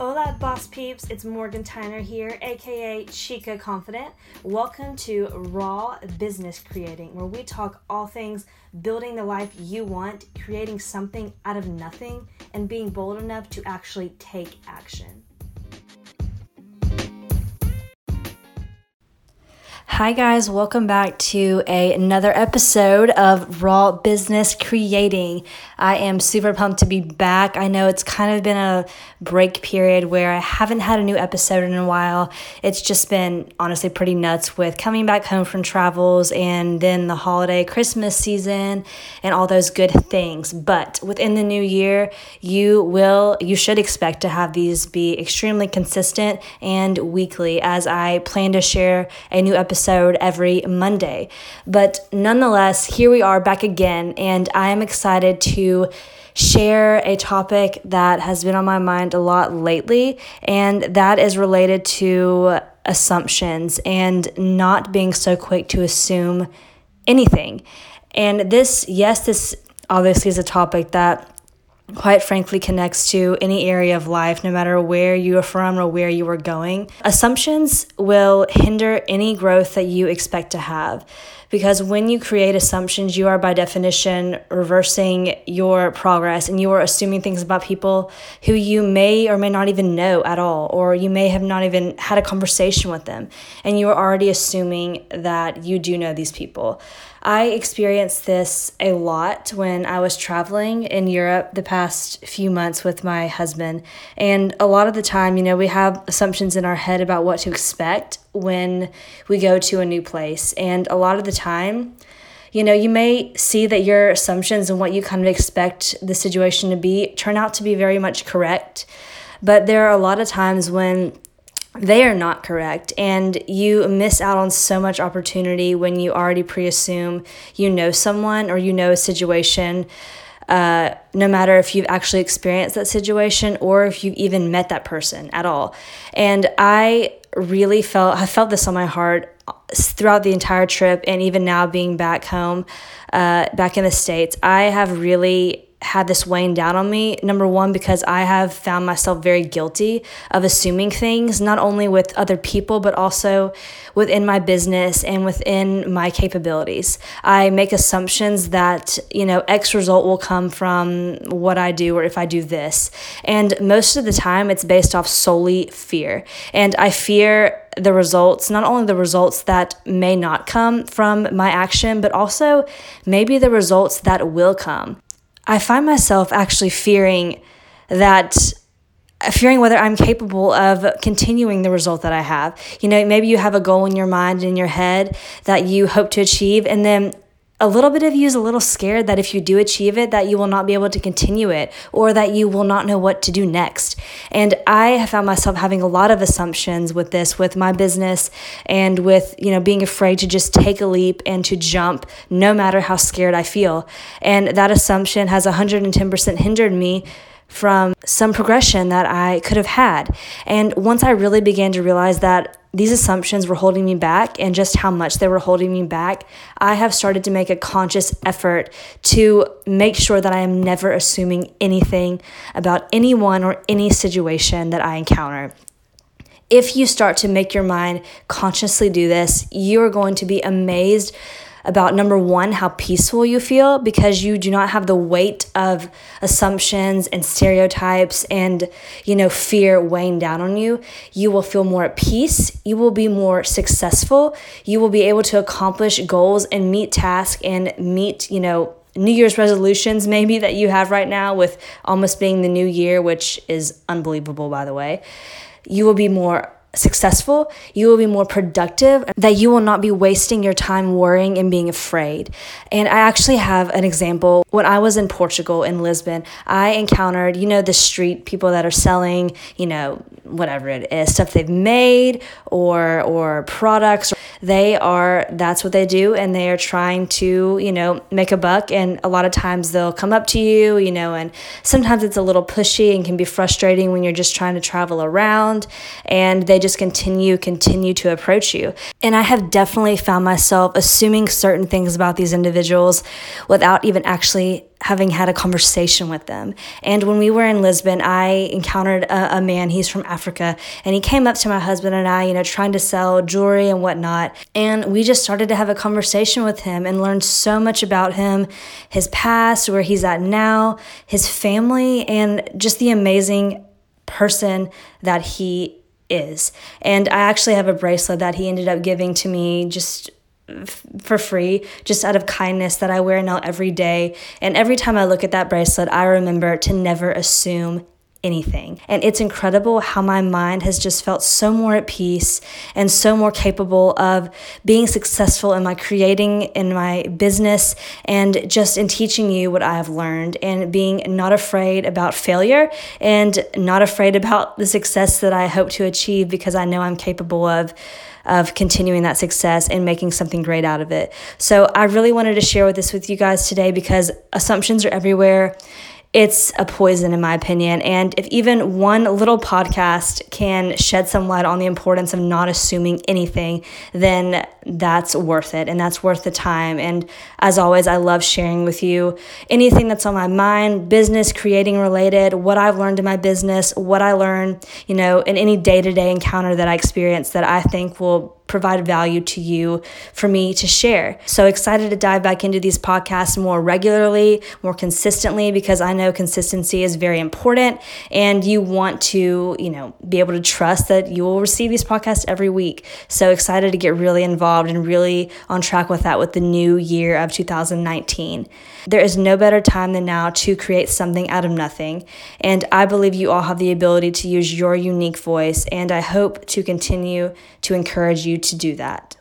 Hola, boss peeps. It's Morgan Tyner here, aka Chica Confident. Welcome to Raw Business Creating, where we talk all things building the life you want, creating something out of nothing, and being bold enough to actually take action. Hi, guys, welcome back to a, another episode of Raw Business Creating. I am super pumped to be back. I know it's kind of been a break period where I haven't had a new episode in a while. It's just been honestly pretty nuts with coming back home from travels and then the holiday Christmas season and all those good things. But within the new year, you will, you should expect to have these be extremely consistent and weekly as I plan to share a new episode episode every Monday. But nonetheless, here we are back again, and I am excited to share a topic that has been on my mind a lot lately, and that is related to assumptions and not being so quick to assume anything. And this, yes, this obviously is a topic that quite frankly connects to any area of life, no matter where you are from or where you are going. Assumptions will hinder any growth that you expect to have. Because when you create assumptions, you are by definition reversing your progress and you are assuming things about people who you may or may not even know at all, or you may have not even had a conversation with them. And you are already assuming that you do know these people. I experienced this a lot when I was traveling in Europe the past few months with my husband. And a lot of the time, you know, we have assumptions in our head about what to expect when we go to a new place. And a lot of the time, you know, you may see that your assumptions and what you kind of expect the situation to be turn out to be very much correct. But there are a lot of times when they are not correct and you miss out on so much opportunity when you already pre-assume you know someone or you know a situation uh, no matter if you've actually experienced that situation or if you've even met that person at all. And i really felt i felt this on my heart throughout the entire trip and even now being back home uh, back in the states. I have really had this weighing down on me. Number one, because I have found myself very guilty of assuming things, not only with other people, but also within my business and within my capabilities. I make assumptions that, you know, X result will come from what I do or if I do this. And most of the time, it's based off solely fear. And I fear the results, not only the results that may not come from my action, but also maybe the results that will come. I find myself actually fearing that fearing whether I'm capable of continuing the result that I have. You know, maybe you have a goal in your mind in your head that you hope to achieve and then a little bit of you is a little scared that if you do achieve it that you will not be able to continue it or that you will not know what to do next and i have found myself having a lot of assumptions with this with my business and with you know being afraid to just take a leap and to jump no matter how scared i feel and that assumption has 110% hindered me from some progression that I could have had. And once I really began to realize that these assumptions were holding me back and just how much they were holding me back, I have started to make a conscious effort to make sure that I am never assuming anything about anyone or any situation that I encounter. If you start to make your mind consciously do this, you are going to be amazed about number one, how peaceful you feel because you do not have the weight of assumptions and stereotypes and, you know, fear weighing down on you. You will feel more at peace. You will be more successful. You will be able to accomplish goals and meet tasks and meet, you know, New Year's resolutions, maybe that you have right now, with almost being the new year, which is unbelievable, by the way. You will be more successful, you will be more productive, that you will not be wasting your time worrying and being afraid. And I actually have an example. When I was in Portugal, in Lisbon, I encountered, you know, the street people that are selling, you know, whatever it is, stuff they've made or or products. They are that's what they do and they are trying to, you know, make a buck and a lot of times they'll come up to you, you know, and sometimes it's a little pushy and can be frustrating when you're just trying to travel around and they just continue, continue to approach you. And I have definitely found myself assuming certain things about these individuals without even actually having had a conversation with them. And when we were in Lisbon, I encountered a, a, man, he's from Africa, and he came up to my husband and I, you know, trying to sell jewelry and whatnot. And we just started to have a conversation with him and learned so much about him, his past, where he's at now, his family, and just the amazing person that he is. And I actually have a bracelet that he ended up giving to me just for free just out of kindness that I wear now every day. And every time I look at that bracelet, I remember to never assume anything. And it's incredible how my mind has just felt so more at peace and so more capable of being successful in my creating in my business and just in teaching you what I have learned and being not afraid about failure and not afraid about the success that I hope to achieve because I know I'm capable of of continuing that success and making something great out of it. So I really wanted to share with this with you guys today because assumptions are everywhere it's a poison in my opinion. And if even one little podcast can shed some light on the importance of not assuming anything, then that's worth it and that's worth the time. And as always, I love sharing with you anything that's on my mind, business, creating related, what I've learned in my business, what I learn, you know, in any day to day encounter that I experience that I think will provide value to you for me to share. So excited to dive back into these podcasts more regularly, more consistently, because I know consistency is very important and you want to, you know, be able to trust that you will receive these podcasts every week. So excited to get really involved and really on track with that with the new year of 2019. There is no better time than now to create something out of nothing. And I believe you all have the ability to use your unique voice, and I hope to continue to encourage you to do that.